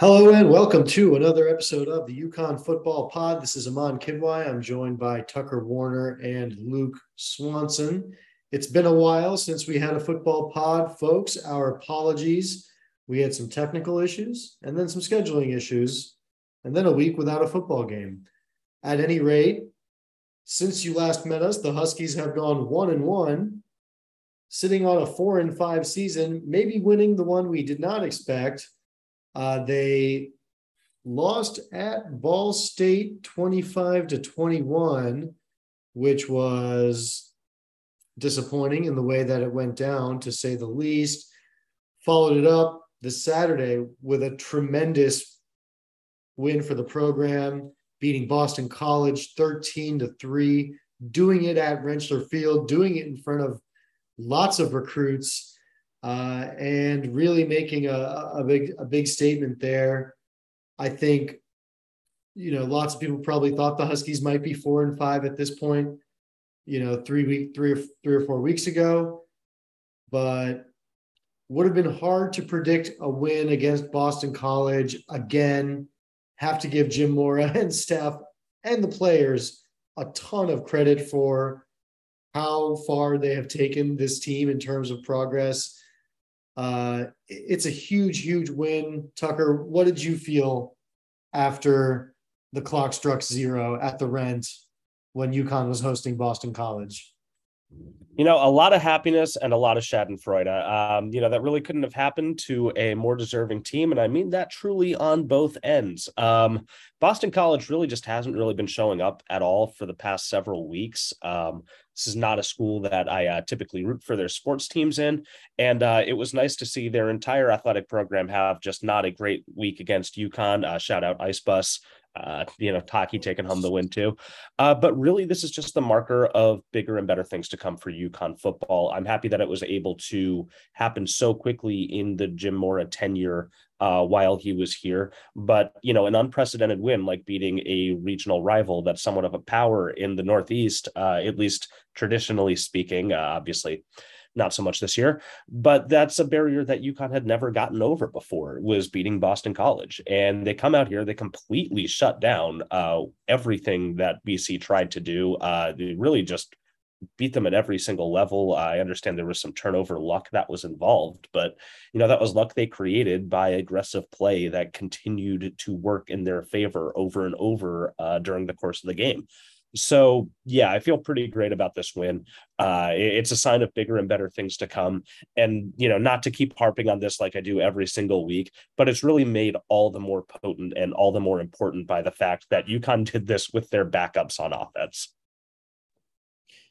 Hello and welcome to another episode of the UConn Football Pod. This is Aman Kidwai. I'm joined by Tucker Warner and Luke Swanson. It's been a while since we had a football pod, folks. Our apologies. We had some technical issues and then some scheduling issues, and then a week without a football game. At any rate, since you last met us, the Huskies have gone one and one, sitting on a four and five season, maybe winning the one we did not expect uh, they lost at Ball State 25 to 21, which was disappointing in the way that it went down, to say the least. Followed it up this Saturday with a tremendous win for the program, beating Boston College 13 to 3, doing it at Rentschler Field, doing it in front of lots of recruits uh, and really making a, a big a big statement there. I think, you know, lots of people probably thought the Huskies might be four and five at this point. You know, three week three or three or four weeks ago, but would have been hard to predict a win against Boston College again. Have to give Jim Mora and staff and the players a ton of credit for how far they have taken this team in terms of progress uh, it's a huge, huge win. Tucker, what did you feel after the clock struck zero at the rent when UConn was hosting Boston College? You know, a lot of happiness and a lot of Schadenfreude. Um, you know, that really couldn't have happened to a more deserving team. And I mean that truly on both ends. Um, Boston College really just hasn't really been showing up at all for the past several weeks. Um, this is not a school that I uh, typically root for their sports teams in. And uh, it was nice to see their entire athletic program have just not a great week against UConn. Uh, shout out Ice Bus. Uh, you know, Taki taking home the win too. Uh, but really, this is just the marker of bigger and better things to come for UConn football. I'm happy that it was able to happen so quickly in the Jim Mora tenure uh, while he was here. But you know, an unprecedented win like beating a regional rival that's somewhat of a power in the Northeast, uh, at least traditionally speaking. Uh, obviously, not so much this year, but that's a barrier that UConn had never gotten over before was beating Boston College. And they come out here, they completely shut down uh, everything that BC tried to do. Uh, they really just beat them at every single level. I understand there was some turnover luck that was involved, but you know that was luck they created by aggressive play that continued to work in their favor over and over uh, during the course of the game. So yeah, I feel pretty great about this win. Uh, it's a sign of bigger and better things to come. And you know, not to keep harping on this like I do every single week, but it's really made all the more potent and all the more important by the fact that UConn did this with their backups on offense.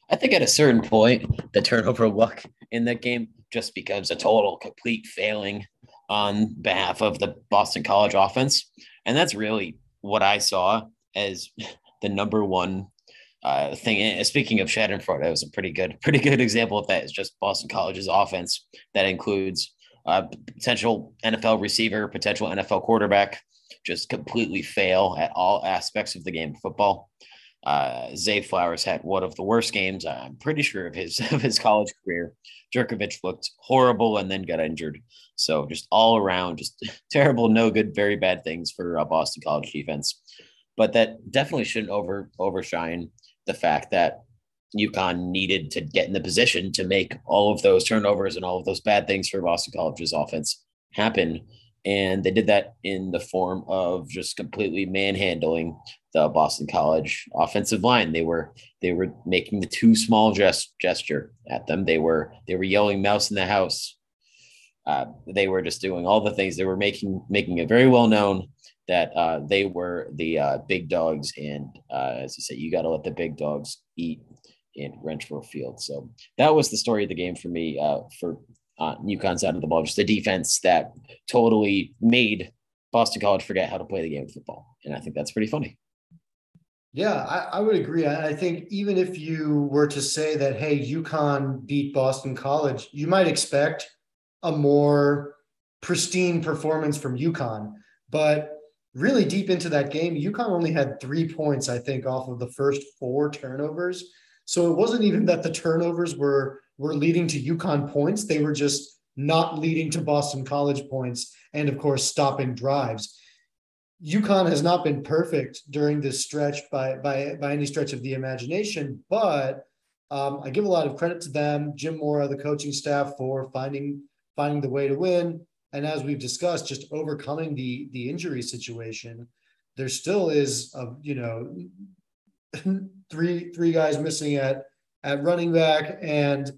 I think at a certain point, the turnover luck in that game just becomes a total complete failing on behalf of the Boston College offense. And that's really what I saw as the number one uh, thing. And speaking of Schadenfreude, that was a pretty good, pretty good example of that. Is just Boston College's offense that includes uh, potential NFL receiver, potential NFL quarterback, just completely fail at all aspects of the game of football. Uh, Zay Flowers had one of the worst games, I'm pretty sure, of his of his college career. Jurkovec looked horrible and then got injured. So just all around, just terrible, no good, very bad things for uh, Boston College defense. But that definitely shouldn't over overshine the fact that UConn needed to get in the position to make all of those turnovers and all of those bad things for Boston College's offense happen. And they did that in the form of just completely manhandling the Boston College offensive line. They were they were making the too small gest- gesture at them. They were they were yelling "mouse in the house." Uh, they were just doing all the things. They were making making it very well known that uh, they were the uh, big dogs, and uh, as you say, you got to let the big dogs eat in Rentschler Field. So that was the story of the game for me. Uh, for uh, UConn side of the ball, just the defense that totally made Boston College forget how to play the game of football. And I think that's pretty funny. Yeah, I, I would agree. I, I, think even if you were to say that, hey, UConn beat Boston College, you might expect a more pristine performance from UConn. But really deep into that game, UConn only had three points, I think, off of the first four turnovers. So it wasn't even that the turnovers were were leading to UConn points; they were just not leading to Boston College points, and of course, stopping drives. UConn has not been perfect during this stretch by by by any stretch of the imagination, but um, I give a lot of credit to them, Jim Mora, the coaching staff, for finding finding the way to win and as we've discussed, just overcoming the the injury situation, there still is a you know three three guys missing at at running back, and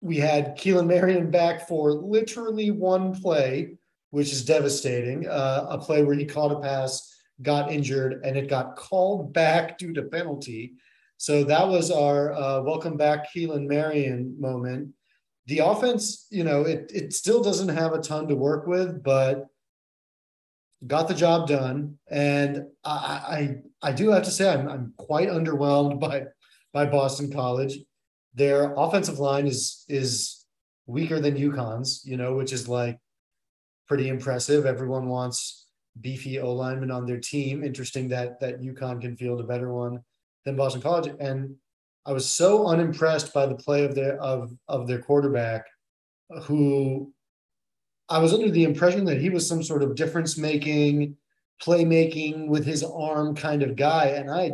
we had Keelan Marion back for literally one play, which is devastating. Uh, a play where he caught a pass, got injured, and it got called back due to penalty. So that was our uh, welcome back Keelan Marion moment the offense, you know, it it still doesn't have a ton to work with, but got the job done. And I I, I do have to say I'm I'm quite underwhelmed by by Boston College. Their offensive line is is weaker than UConn's, you know, which is like pretty impressive. Everyone wants beefy O linemen on their team. Interesting that that UConn can field a better one than Boston College. And I was so unimpressed by the play of their of of their quarterback, who I was under the impression that he was some sort of difference making, playmaking with his arm kind of guy, and I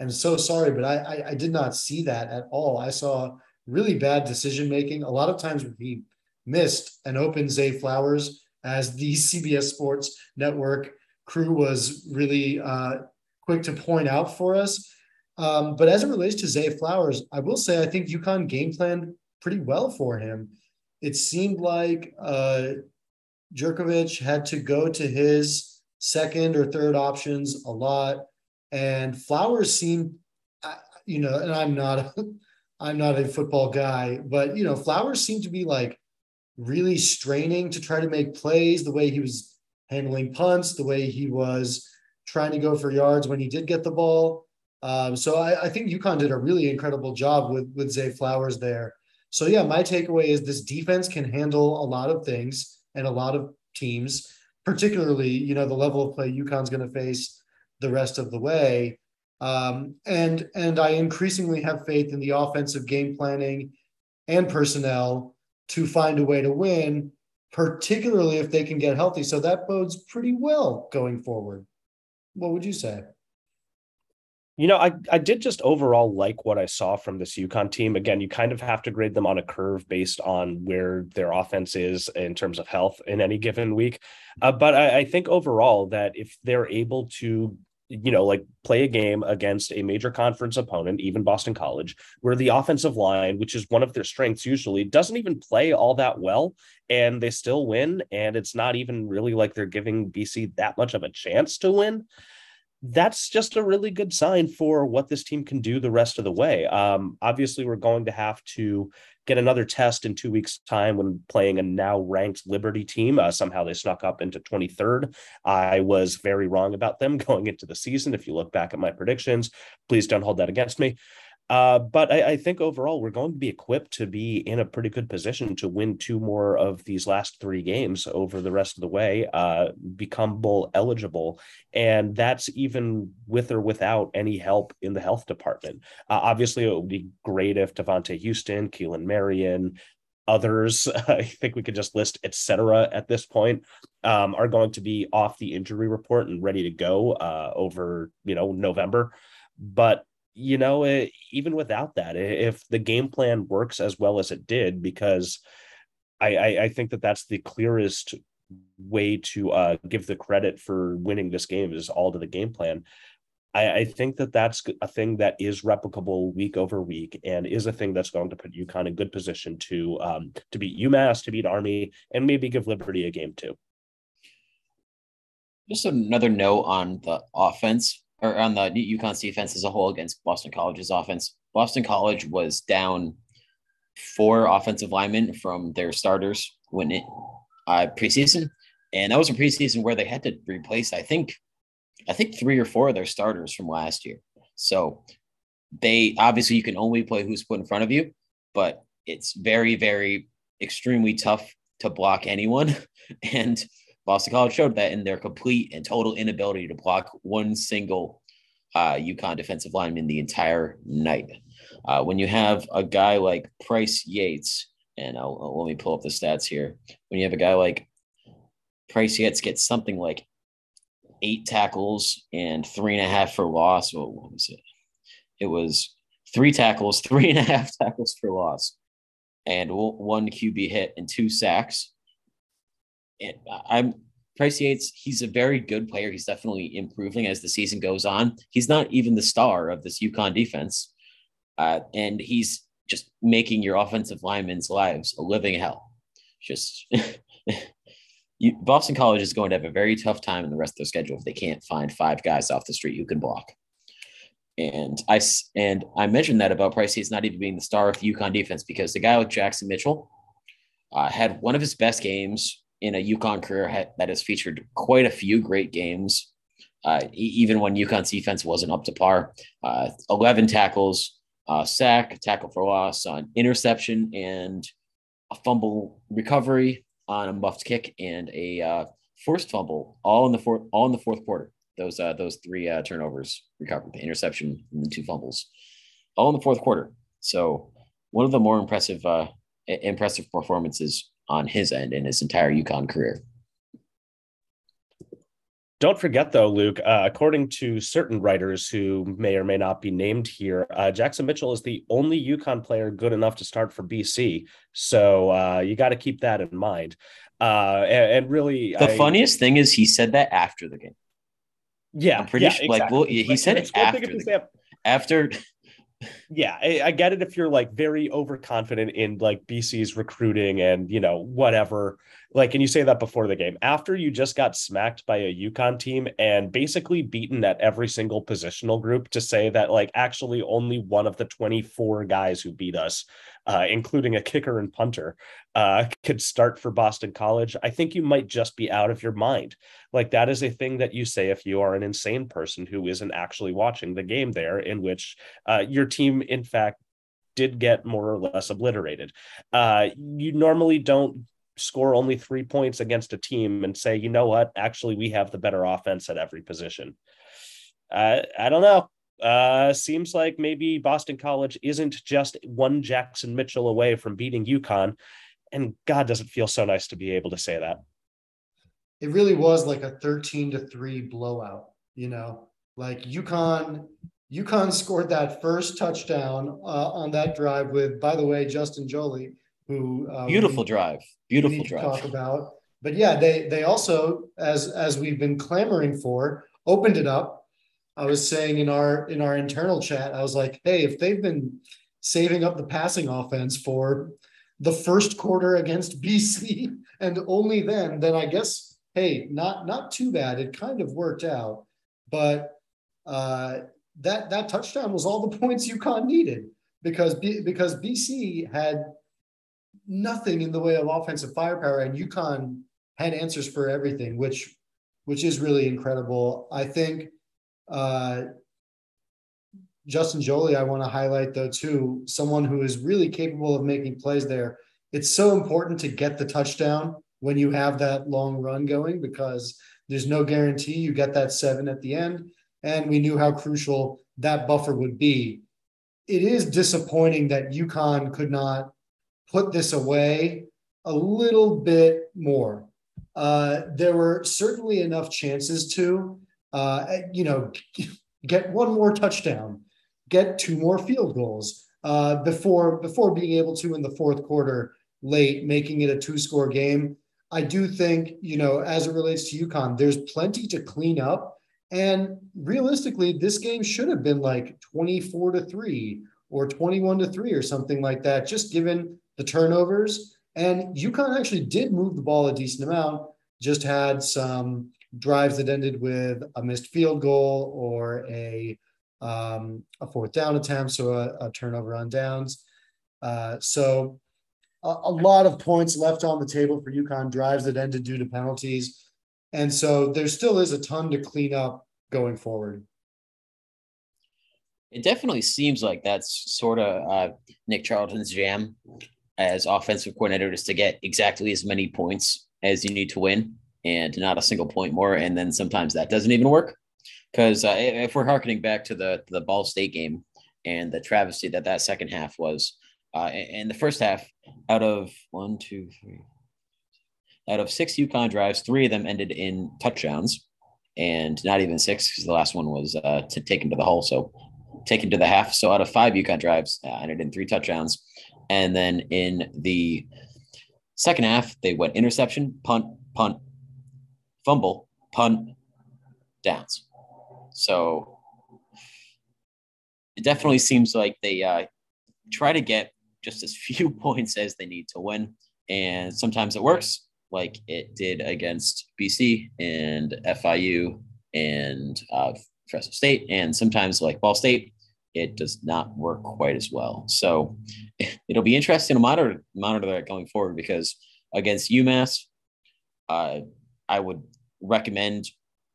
am so sorry, but I, I I, did not see that at all. I saw really bad decision making. A lot of times he missed an open Zay Flowers, as the CBS Sports Network crew was really uh, quick to point out for us um, but as it relates to Zay Flowers, I will say I think UConn game planned pretty well for him. It seemed like uh, Jurkovec had to go to his second or third options a lot, and Flowers seemed, you know, and I'm not, a, I'm not a football guy, but you know, Flowers seemed to be like really straining to try to make plays. The way he was handling punts, the way he was trying to go for yards when he did get the ball. Um, so I, I, think UConn did a really incredible job with with Zay Flowers there. So yeah, my takeaway is this defense can handle a lot of things and a lot of teams, particularly you know the level of play UConn's going to face the rest of the way. Um, and and I increasingly have faith in the offensive game planning and personnel to find a way to win, particularly if they can get healthy. So that bodes pretty well going forward. What would you say? You know, I, I did just overall like what I saw from this UConn team. Again, you kind of have to grade them on a curve based on where their offense is in terms of health in any given week. Uh, but I, I think overall that if they're able to you know, like play a game against a major conference opponent, even Boston College, where the offensive line, which is one of their strengths usually, doesn't even play all that well and they still win. And it's not even really like they're giving BC that much of a chance to win that's just a really good sign for what this team can do the rest of the way. Um, obviously, we're going to have to get another test in two weeks' time when playing a now ranked Liberty team. Uh, somehow they snuck up into 23rd. I was very wrong about them going into the season. If you look back at my predictions, please don't hold that against me. Uh, but I, I, think overall we're going to be equipped to be in a pretty good position to win two more of these last three games over the rest of the way, uh, become bowl eligible, and that's even with or without any help in the health department. Uh, obviously, it would be great if Devontae Houston, Keelan Marion, others i think we could just list etc at this point um, are going to be off the injury report and ready to go uh, over you know november but you know, it, eh, even without that, if the game plan works as well as it did, because I, I, I think that that's the clearest way to uh, give the credit for winning this game is all to the game plan. I, I, think that that's a thing that is replicable week over week and is a thing that's going to put UConn in good position to um, to beat UMass, to beat Army, and maybe give Liberty a game too. Just another note on the offense or on the UConn's defense as a whole against Boston College's offense. Boston College was down four offensive linemen from their starters when it uh, preseason. And that was a preseason where they had to replace, I think, I think three or four of their starters from last year. So they obviously you can only play who's put in front of you, but it's very, very extremely tough to block anyone. And Boston College showed that in their complete and total inability to block one single uh, UConn defensive lineman the entire night. Uh, when you have a guy like Pryce Yates, and I'll, I'll, let me pull up the stats here. When you have a guy like Pryce Yates gets something like eight tackles and three and a half for loss. What was it? It was three tackles, three and a half tackles for loss, and one QB hit and two sacks. And I'm Pryce Yates, he's a very good player. He's definitely improving as the season goes on. He's not even the star of this UConn defense. Uh, and he's just making your offensive linemen's lives a living hell. Just you, Boston College is going to have a very tough time in the rest of their schedule if they can't find five guys off the street who can block. And I and I mentioned that about Pryce Yates not even being the star of the UConn defense because the guy with Jackson Mitchell uh, had one of his best games in a UConn career that has featured quite a few great games, uh, even when UConn's defense wasn't up to par. Uh, 11 tackles, uh, sack, tackle for loss, on interception, and a fumble recovery on a muffed kick and a uh, forced fumble, all in the fourth, all in the fourth quarter. Those uh, those three uh, turnovers recovered, the interception and the two fumbles, all in the fourth quarter. So one of the more impressive impressive performances on his end in his entire UConn career. Don't forget, though, Luke, uh, according to certain writers who may or may not be named here, uh, Jackson Mitchell is the only UConn player good enough to start for BC. So uh, you got to keep that in mind. Uh, and, and, really, the I, funniest thing is he said that after the game. Yeah, I'm pretty yeah, sure. Exactly. Like, well, he like, said it after. The, after yeah, I, I, get it if you're like very overconfident in like BC's recruiting and you know whatever. Like, and you say that before the game. After you just got smacked by a UConn team and basically beaten at every single positional group to say that like actually only one of the 24 guys who beat us uh, including a kicker and punter, uh, could start for Boston College, I think you might just be out of your mind. Like that is a thing that you say if you are an insane person who isn't actually watching the game there, in which uh, your team, in fact, did get more or less obliterated. Uh, you normally don't score only three points against a team and say, you know what, actually, we have the better offense at every position. Uh, I don't know uh, seems like maybe Boston College isn't just one Jackson Mitchell away from beating UConn. And God, does it feel so nice to be able to say that. It really was like a 13 to 3 blowout, you know, like UConn. UConn scored that first touchdown uh, on that drive with, by the way, Justin Joly, who uh, beautiful drive, beautiful drive. talk about, but yeah, they they also, as as we've been clamoring for, opened it up I was saying in our in our internal chat, I was like, hey, if they've been saving up the passing offense for the first quarter against BC and only then, then I guess hey, not not too bad. It kind of worked out, but uh, that that touchdown was all the points UConn needed because B, because BC had nothing in the way of offensive firepower, and UConn had answers for everything, which which is really incredible. I think uh, Justin Joly, I want to highlight though too, someone who is really capable of making plays there. It's so important to get the touchdown when you have that long run going because there's no guarantee you get that seven at the end. And we knew how crucial that buffer would be. It is disappointing that UConn could not put this away a little bit more. Uh, there were certainly enough chances to, uh, you know, get one more touchdown, get two more field goals uh, before before being able to in the fourth quarter late, making it a two score game. I do think, you know, as it relates to UConn, there's plenty to clean up. And realistically, this game should have been like 24 to 3 or 21 to 3 or something like that, just given the turnovers. And UConn actually did move the ball a decent amount, just had some drives that ended with a missed field goal or a um, a fourth down attempt, so a, a turnover on downs. Uh, so a, a lot of points left on the table for UConn drives that ended due to penalties. And so there still is a ton to clean up going forward. It definitely seems like that's sort of uh, Nick Charlton's jam as offensive coordinator is to get exactly as many points as you need to win and not a single point more. And then sometimes that doesn't even work. Because uh, if we're harkening back to the the Ball State game and the travesty that that second half was, uh, in the first half, out of one, two, three, out of six UConn drives, three of them ended in touchdowns, and not even six because the last one was uh, to take him to the hole. So taken to the half. So out of five UConn drives, uh, ended in three touchdowns, and then in the second half, they went interception, punt, punt, fumble, punt, downs. So it definitely seems like they uh, try to get just as few points as they need to win. And sometimes it works, like it did against BC and FIU and uh, Fresno State. And sometimes, like Ball State, it does not work quite as well. So it'll be interesting to monitor monitor that going forward because against UMass, uh, I would recommend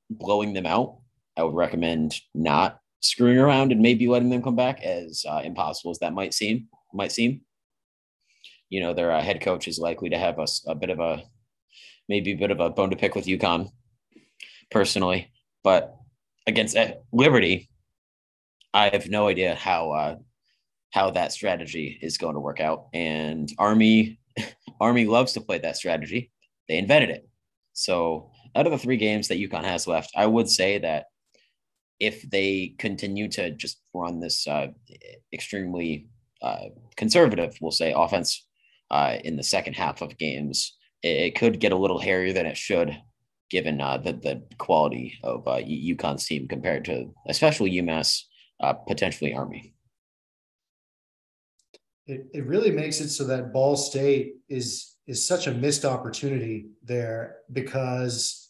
blowing them out. I would recommend not screwing around and maybe letting them come back, as uh, impossible as that might seem. Might seem. You know, their uh, head coach is likely to have a, a bit of a maybe a bit of a bone to pick with UConn, personally. But against uh, Liberty, I have no idea how uh, how that strategy is going to work out. And Army Army loves to play that strategy. They invented it. So out of the three games that UConn has left, I would say that if they continue to just run this uh, extremely uh, conservative, we'll say, offense uh, in the second half of games, it, it, could get a little hairier than it should, given uh, the the quality of uh, UConn's team compared to especially UMass, uh, potentially Army. It, it really makes it so that Ball State is is such a missed opportunity there because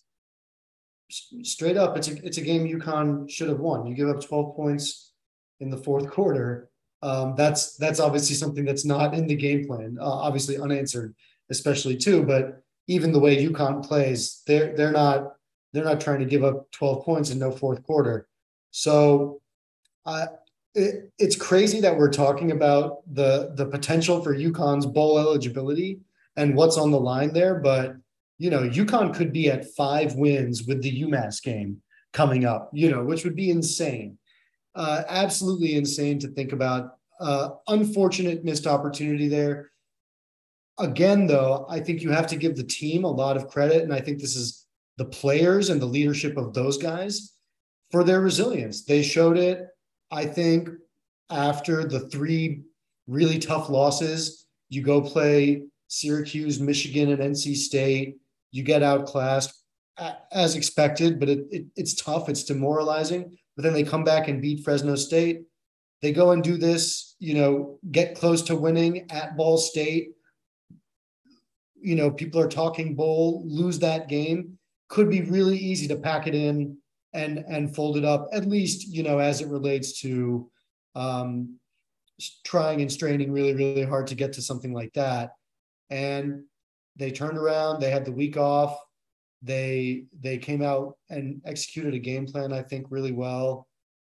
straight up, it's a it's a game UConn should have won. You give up 12 points in the fourth quarter. Um, that's that's obviously something that's not in the game plan. Uh, obviously unanswered, especially too. But even the way UConn plays, they're they're not they're not trying to give up 12 points in no fourth quarter. So, uh, it, it's crazy that we're talking about the the potential for UConn's bowl eligibility and what's on the line there. But you know, UConn could be at five wins with the UMass game coming up, you know, which would be insane. Uh, absolutely insane to think about. Uh, unfortunate missed opportunity there. Again, though, I think you have to give the team a lot of credit. And I think this is the players and the leadership of those guys for their resilience. They showed it, I think, after the three really tough losses. You go play Syracuse, Michigan, and NC State. You get outclassed as expected, but it, it, it's tough. It's demoralizing. But then they come back and beat Fresno State. They go and do this, you know, get close to winning at Ball State. You know, people are talking bowl, lose that game. Could be really easy to pack it in and and fold it up, at least, you know, as it relates to um, trying and straining really, really hard to get to something like that and they turned around. They had the week off. They they came out and executed a game plan, I think, really well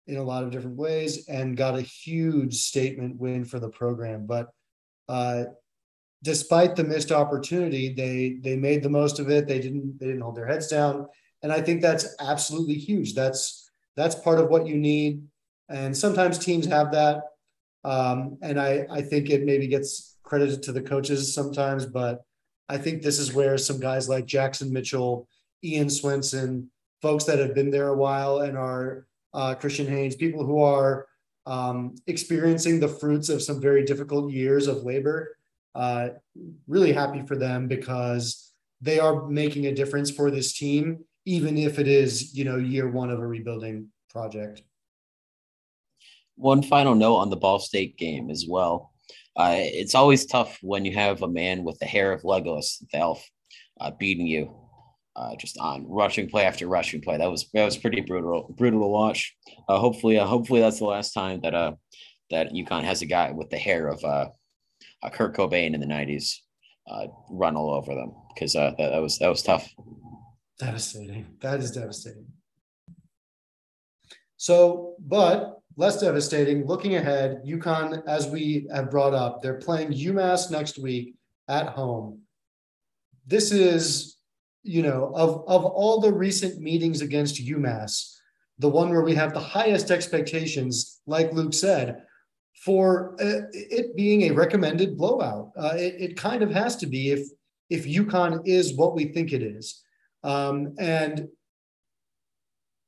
in a lot of different ways, and got a huge statement win for the program. But uh, despite the missed opportunity, they they made the most of it. They didn't they didn't hold their heads down, and I think that's absolutely huge. That's that's part of what you need, and sometimes teams have that, um, and I I think it maybe gets credited to the coaches sometimes, but I think this is where some guys like Jackson Mitchell, Ian Swenson, folks that have been there a while and are uh, Christian Haynes, people who are um, experiencing the fruits of some very difficult years of labor. Uh, really happy for them because they are making a difference for this team, even if it is, you know, year one of a rebuilding project. One final note on the Ball State game as well. Uh, it's always tough when you have a man with the hair of Legolas, the elf, uh, beating you uh, just on rushing play after rushing play. That was that was pretty brutal, brutal to watch. Uh, hopefully, uh, hopefully that's the last time that uh that UConn has a guy with the hair of uh Kurt Cobain in the '90s uh, run all over them because uh, that, that was that was tough. Devastating. That is devastating. So, but less devastating. Looking ahead, UConn, as we have brought up, they're playing UMass next week at home. This is, you know, of of all the recent meetings against UMass, the one where we have the highest expectations, like Luke said, for uh, it being a recommended blowout. Uh, it, it kind of has to be if if UConn is what we think it is. Um, and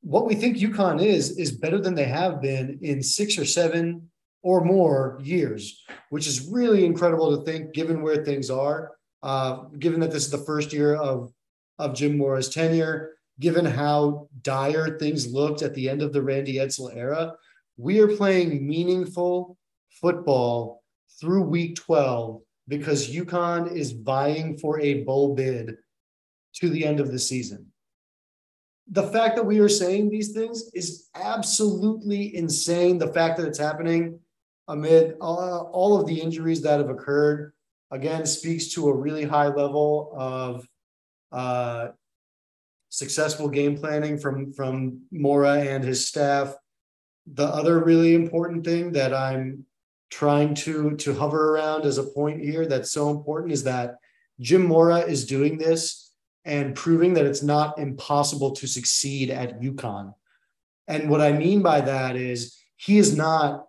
what we think UConn is is better than they have been in six or seven or more years, which is really incredible to think given where things are, uh, given that this is the first year of, of Jim Mora's tenure, given how dire things looked at the end of the Randy Edsall era. We are playing meaningful football through week 12 because UConn is vying for a bowl bid to the end of the season. The fact that we are saying these things is absolutely insane. The fact that it's happening amid uh, all of the injuries that have occurred, again, speaks to a really high level of uh, successful game planning from, from Mora and his staff. The other really important thing that I'm trying to, to hover around as a point here that's so important is that Jim Mora is doing this and proving that it's not impossible to succeed at UConn. And what I mean by that is he is not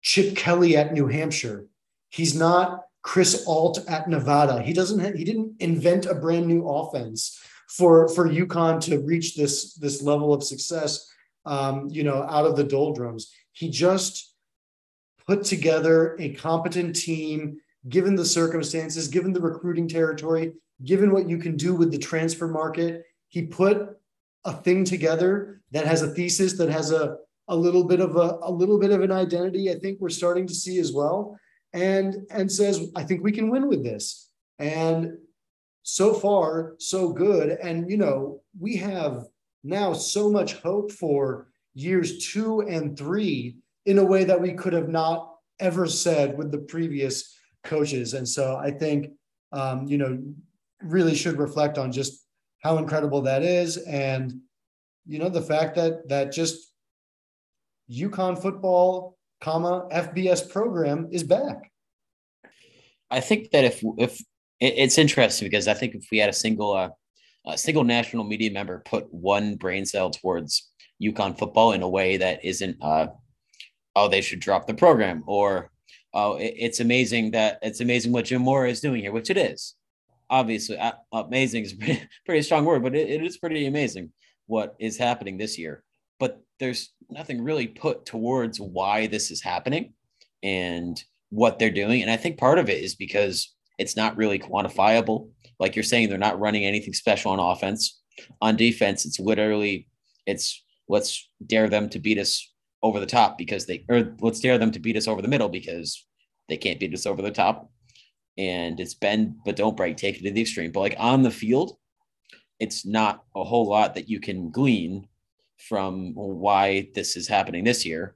Chip Kelly at New Hampshire. He's not Chris Ault at Nevada. He doesn't have, he didn't invent a brand new offense for for UConn to reach this this level of success um, you know out of the doldrums. He just put together a competent team given the circumstances, given the recruiting territory, given what you can do with the transfer market. He put a thing together that has a thesis that has a a little bit of a, a little bit of an identity i think we're starting to see as well and and says i think we can win with this and so far so good and you know we have now so much hope for years two and three in a way that we could have not ever said with the previous coaches and so i think um, you know really should reflect on just how incredible that is and you know the fact that that just UConn football, comma FBS program is back. I think that if if it's interesting because I think if we had a single uh, a single national media member put one brain cell towards UConn football in a way that isn't uh, oh they should drop the program or oh it, it's amazing that it's amazing what Jim Mora is doing here, which it is. Obviously, uh, amazing is pretty, pretty strong word, but it, it is pretty amazing what is happening this year. But there's nothing really put towards why this is happening and what they're doing. And I think part of it is because it's not really quantifiable. Like you're saying, they're not running anything special on offense. On defense, it's literally it's let's dare them to beat us over the top because they or let's dare them to beat us over the middle because they can't beat us over the top. And it's bend but don't break, take it to the extreme. But like on the field, it's not a whole lot that you can glean from why this is happening this year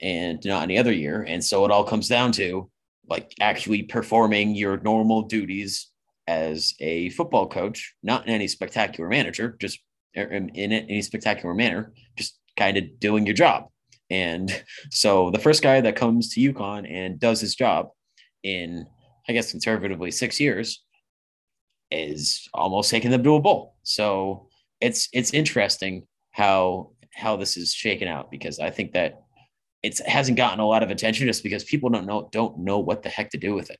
and not any other year. And so it all comes down to like actually performing your normal duties as a football coach, not in any spectacular manager, just er, in any spectacular manner, just kind of doing your job. And so the first guy that comes to UConn and does his job in, I guess, conservatively six years is almost taking them to a bowl. So it's it's interesting how how this is shaken out because I think that it hasn't gotten a lot of attention just because people don't know don't know what the heck to do with it.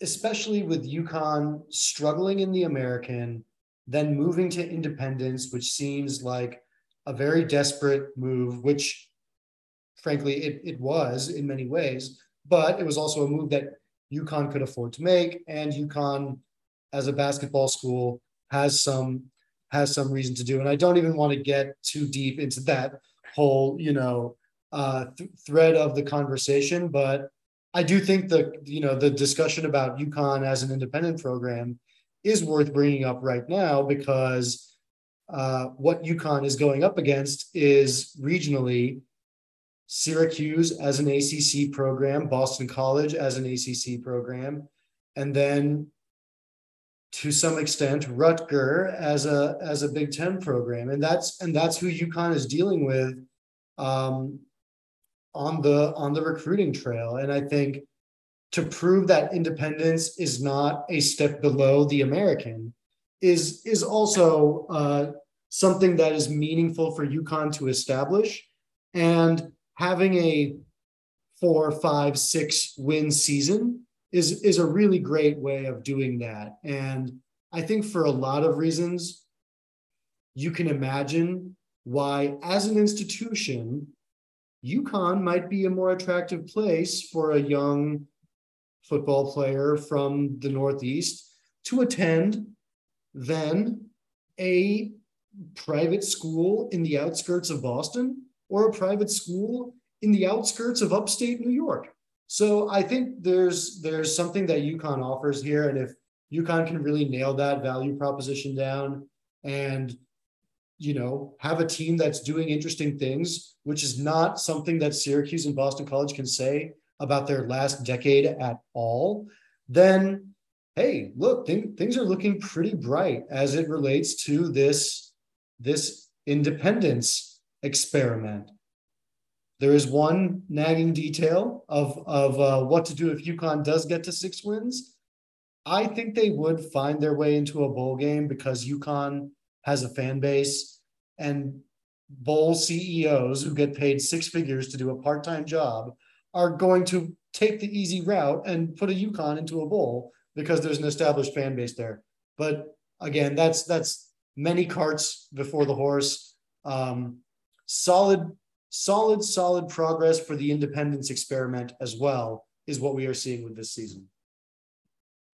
Especially with UConn struggling in the American, then moving to independence, which seems like a very desperate move, which frankly it, it was in many ways, but it was also a move that UConn could afford to make. And UConn, as a basketball school, has some has some reason to do. And I don't even want to get too deep into that whole, you know, uh, th- thread of the conversation, but I do think the you know the discussion about UConn as an independent program is worth bringing up right now because uh, what UConn is going up against is regionally Syracuse as an ACC program, Boston College as an ACC program, and then to some extent Rutger as a as a Big Ten program, and that's and that's who UConn is dealing with um, on the on the recruiting trail. And I think to prove that independence is not a step below the American is is also uh, something that is meaningful for UConn to establish, and having a four, five, six win season is is a really great way of doing that. And I think for a lot of reasons, you can imagine why, as an institution, UConn might be a more attractive place for a young football player from the Northeast to attend than a private school in the outskirts of Boston or a private school in the outskirts of upstate New York. So I think there's there's something that UConn offers here, and if UConn can really nail that value proposition down and you know have a team that's doing interesting things, which is not something that Syracuse and Boston College can say about their last decade at all, then hey, look, th- things are looking pretty bright as it relates to this this independence experiment. There is one nagging detail of, of uh, what to do if UConn does get to six wins. I think they would find their way into a bowl game because UConn has a fan base and bowl CEOs who get paid six figures to do a part time job are going to take the easy route and put a UConn into a bowl because there's an established fan base there. But again, that's that's many carts before the horse. Um, solid solid, solid progress for the independence experiment as well is what we are seeing with this season.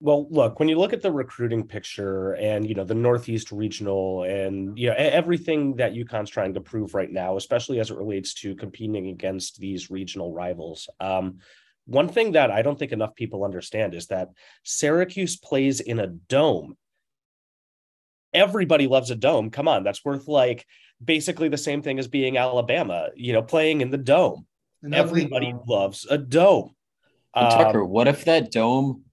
Well, look, when you look at the recruiting picture and you know the Northeast regional and you know everything that UConn's trying to prove right now, especially as it relates to competing against these regional rivals. Um, one thing that I don't think enough people understand is that Syracuse plays in a dome. Everybody loves a dome. Come on, that's worth like basically the same thing as being Alabama, you know, playing in the dome. Everybody loves a dome. Um, Tucker, what if that dome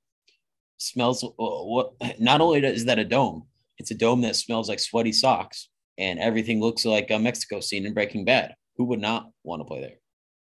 smells? Uh, what? Not only is that a dome, it's a dome that smells like sweaty socks, and everything looks like a Mexico scene in Breaking Bad. Who would not want to play there?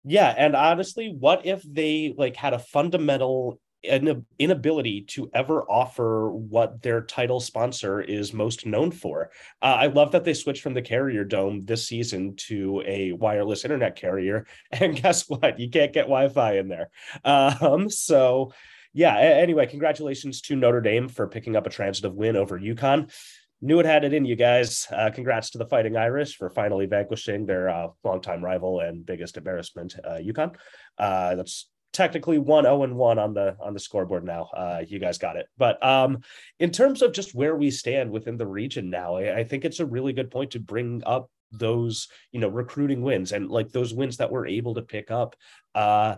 Yeah, and honestly, what if they like had a fundamental an inability to ever offer what their title sponsor is most known for. Uh, I love that they switched from the Carrier Dome this season to a wireless internet carrier, and guess what? You can't get Wi-Fi in there. Um, so, yeah. Anyway, congratulations to Notre Dame for picking up a transitive win over UConn. Knew it had it in you guys. Uh, congrats to the Fighting Irish for finally vanquishing their uh, longtime rival and biggest embarrassment, uh, UConn. Uh, that's technically one 0 and 1 on the on the scoreboard now. Uh, you guys got it. But um, in terms of just where we stand within the region now, I, I, think it's a really good point to bring up those you know recruiting wins and like those wins that we're able to pick up. Uh,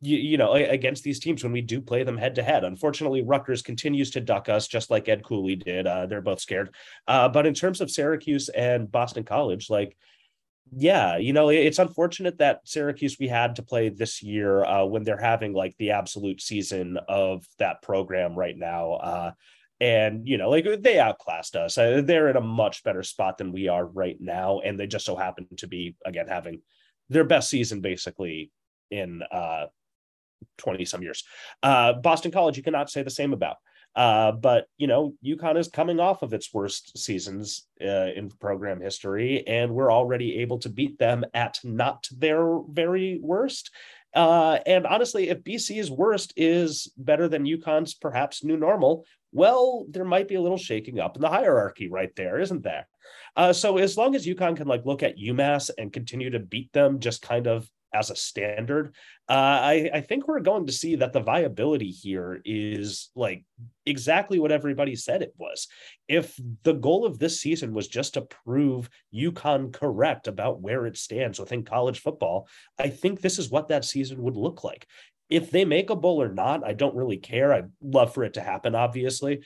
you, you, know, against these teams when we do play them head to head. Unfortunately, Rutgers continues to duck us just like Ed Cooley did. Uh, they're both scared. Uh, but in terms of Syracuse and Boston College, like yeah, you know, it's unfortunate that Syracuse we had to play this year uh, when they're having like the absolute season of that program right now. Uh, and you know, like they outclassed us. Uh, they're in a much better spot than we are right now, and they just so happen to be again having their best season basically in uh 20 some years. Uh, Boston College, you cannot say the same about. Uh, but you know, UConn is coming off of its worst seasons uh, in program history, and we're already able to beat them at not their very worst. Uh, and honestly, if BC's worst is better than UConn's perhaps new normal, well, there might be a little shaking up in the hierarchy right there, isn't there? Uh, so as long as UConn can like look at UMass and continue to beat them, just kind of as a standard, uh, I, I think we're going to see that the viability here is like exactly what everybody said it was. If the goal of this season was just to prove UConn correct about where it stands within college football, I think this is what that season would look like. If they make a bowl or not, I don't really care. I'd love for it to happen, obviously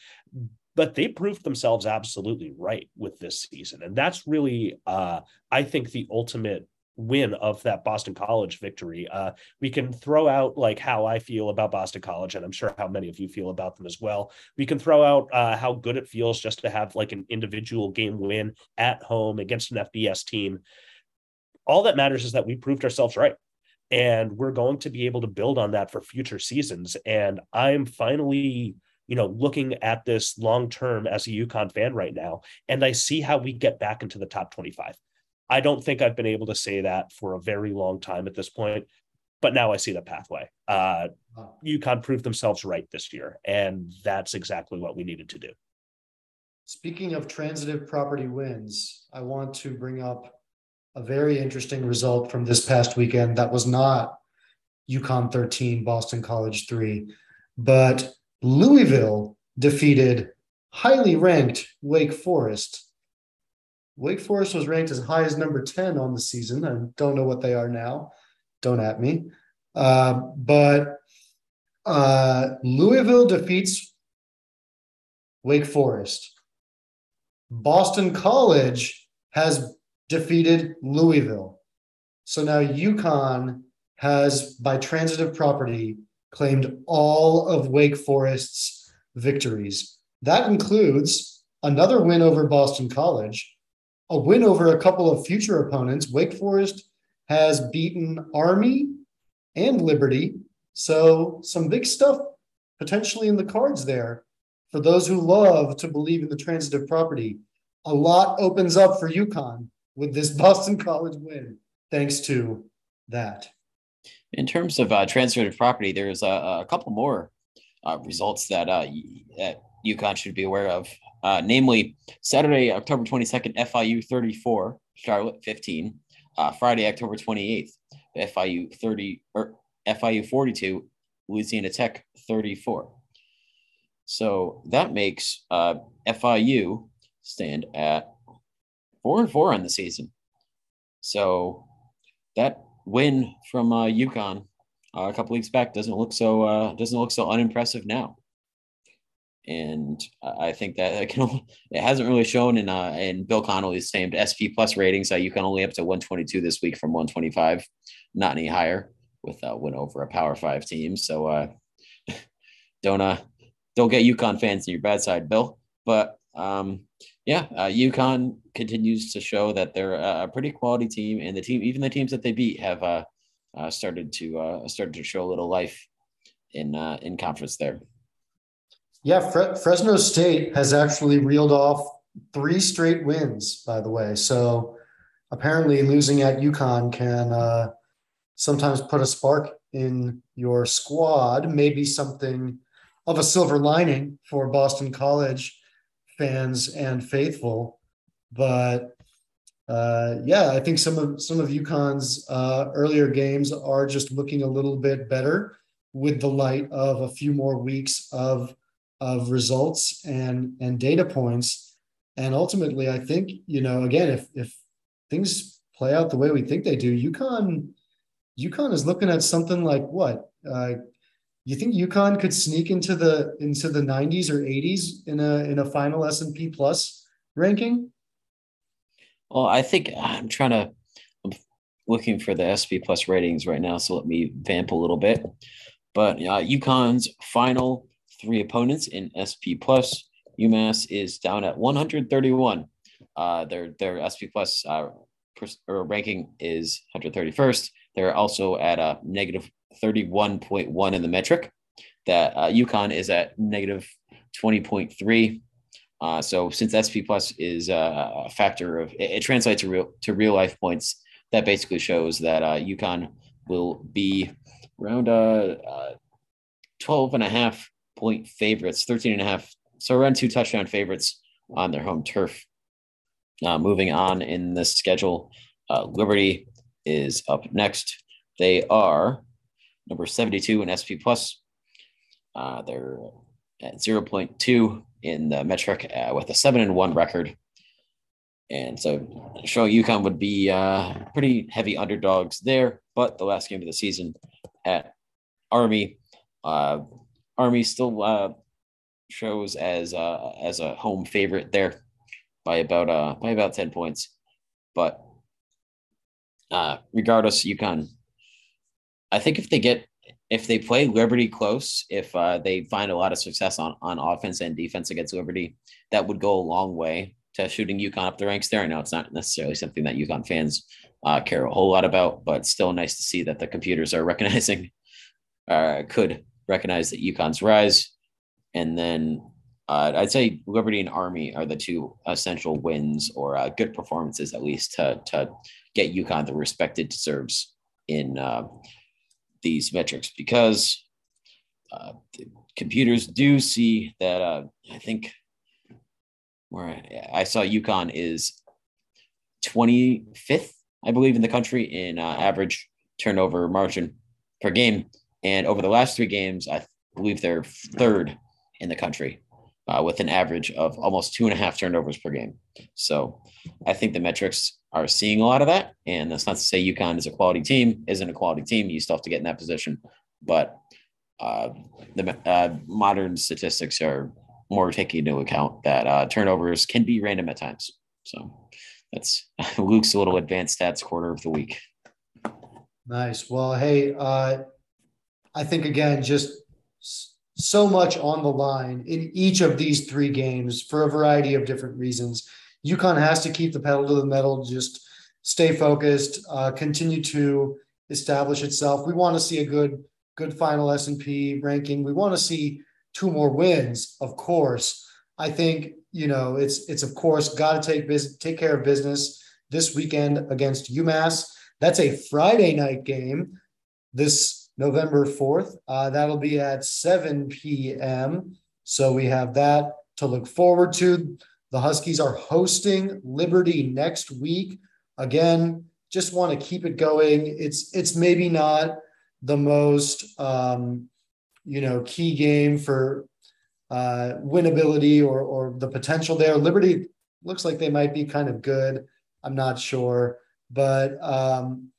but they proved themselves absolutely right with this season and that's really uh, i think the ultimate win of that Boston College victory. Uh, we can throw out like how I feel about Boston College, and I'm sure how many of you feel about them as well. We can throw out uh, how good it feels just to have like an individual game win at home against an FBS team. All that matters is that we proved ourselves right. And we're going to be able to build on that for future seasons. And I'm finally you know, looking at this long term as a UConn fan right now, and I see how we get back into the top 25. I don't think I've been able to say that for a very long time at this point, but now I see the pathway. Uh, UConn proved themselves right this year, and that's exactly what we needed to do. Speaking of transitive property wins, I want to bring up a very interesting result from this past weekend that was not UConn 13, Boston College 3, but Louisville defeated highly ranked Wake Forest. Wake Forest was ranked as high as number 10 on the season. I don't know what they are now. Don't at me. Uh, but uh, Louisville defeats Wake Forest. Boston College has defeated Louisville. So now UConn has, by transitive property, claimed all of Wake Forest's victories. That includes another win over Boston College, a win over a couple of future opponents. Wake Forest has beaten Army and Liberty. So, some big stuff potentially in the cards there for those who love to believe in the transitive property. A lot opens up for UConn with this Boston College win, thanks to that. In terms of uh, transitive property, there's a, a couple more uh, results that uh, that UConn should be aware of. Uh, namely, Saturday, October 22nd, FIU 34, Charlotte 15. Uh, Friday, October 28th, FIU 30 or FIU 42, Louisiana Tech 34. So that makes uh, FIU stand at four and four on the season. So that win from uh, UConn uh, a couple weeks back doesn't look so uh, doesn't look so unimpressive now. And I think that it, can, it hasn't really shown in uh, in Bill Connelly's named SP plus ratings that you can only up to 122 this week from 125, not any higher with a win over a Power Five team. So uh, don't uh, don't get UConn fans on your bad side, Bill. But um, yeah, uh, UConn continues to show that they're a pretty quality team, and the team, even the teams that they beat, have uh, uh, started to uh, started to show a little life in uh, in conference there. Yeah, Fre- Fresno State has actually reeled off three straight wins, by the way. So apparently, losing at UConn can uh, sometimes put a spark in your squad. Maybe something of a silver lining for Boston College fans and faithful. But uh, yeah, I think some of some of UConn's uh, earlier games are just looking a little bit better with the light of a few more weeks of of results and and data points. And ultimately, I think you know again if if things play out the way we think they do, UConn UConn is looking at something like what uh, you think UConn could sneak into the into the 90s or 80s in a in a final S&P plus ranking? Well, I think I'm trying to I'm looking for the SP plus ratings right now, so let me vamp a little bit. But uh, UConn's final three opponents in SP plus, UMass is down at 131. Uh, their their SP plus uh, ranking is 131st. They're also at a negative 31.1 in the metric. That uh, UConn is at negative 20.3. Uh, so since SP plus is uh, a factor of it, it, translates to real to real life points, that basically shows that uh, UConn will be around uh, uh, 12 and a half point favorites, 13 and a half, so around two touchdown favorites on their home turf. Uh, moving on in the schedule, uh, Liberty is up next. They are number 72 in SP plus. Uh, they're at 0.2 in the metric uh, with a seven and one record. And so showing UConn would be uh, pretty heavy underdogs there. But the last game of the season at Army, uh, Army still uh, shows as uh, as a home favorite there by about uh, by about 10 points. But uh, regardless, UConn. I think if they get if they play Liberty close, if uh, they find a lot of success on on offense and defense against Liberty, that would go a long way to shooting UConn up the ranks there. I know it's not necessarily something that UConn fans uh, care a whole lot about, but still nice to see that the computers are recognizing, uh, could recognize that UConn's rise. And then uh, I'd say Liberty and Army are the two essential wins or uh, good performances, at least, to, to get UConn the respect it deserves in uh, these metrics because uh, computers do see that uh, I think where I, saw UConn is 25th, I believe, in the country in uh, average turnover margin per game. And over the last three games, I believe they're third in the country uh, with an average of almost two and a half turnovers per game. So I think the metrics are seeing a lot of that. And that's not to say UConn is a quality team, isn't a quality team. You still have to get in that position. But uh, the uh, modern statistics are more taking into account that uh, turnovers can be random at times. So that's Luke's little advanced stats quarter of the week. Nice. Well, hey, uh, I think again, just so much on the line in each of these three games for a variety of different reasons. UConn has to keep the pedal to the metal, just stay focused, uh, continue to establish itself. We want to see a good, good final S and P ranking. We want to see two more wins, of course. I think you know it's it's of course got to take business, take care of business this weekend against UMass. That's a Friday night game. This November 4th. Uh, that'll be at 7 p.m. So we have that to look forward to. The Huskies are hosting Liberty next week. Again, just want to keep it going. It's it's maybe not the most um, you know key game for uh, winnability or or the potential there. Liberty looks like they might be kind of good. I'm not sure, but um,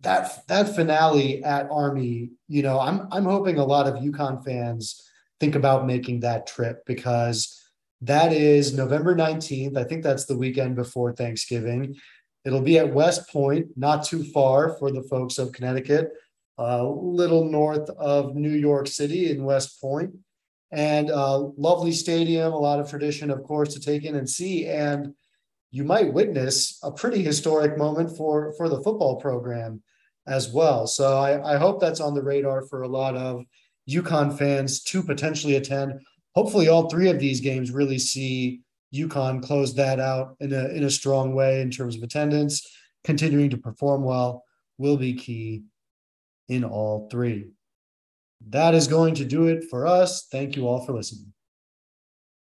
that that finale at Army, you know, I'm I'm hoping a lot of UConn fans think about making that trip because that is November 19th. I think that's the weekend before Thanksgiving. It'll be at West Point, not too far for the folks of Connecticut a little north of New York City in West Point. And uh, lovely stadium, a lot of tradition, of course, to take in and see. And you might witness a pretty historic moment for, for the football program as well. So I, I hope that's on the radar for a lot of UConn fans to potentially attend. Hopefully, all three of these games really see UConn close that out in a, in a strong way in terms of attendance. Continuing to perform well will be key in all three. That is going to do it for us. Thank you all for listening.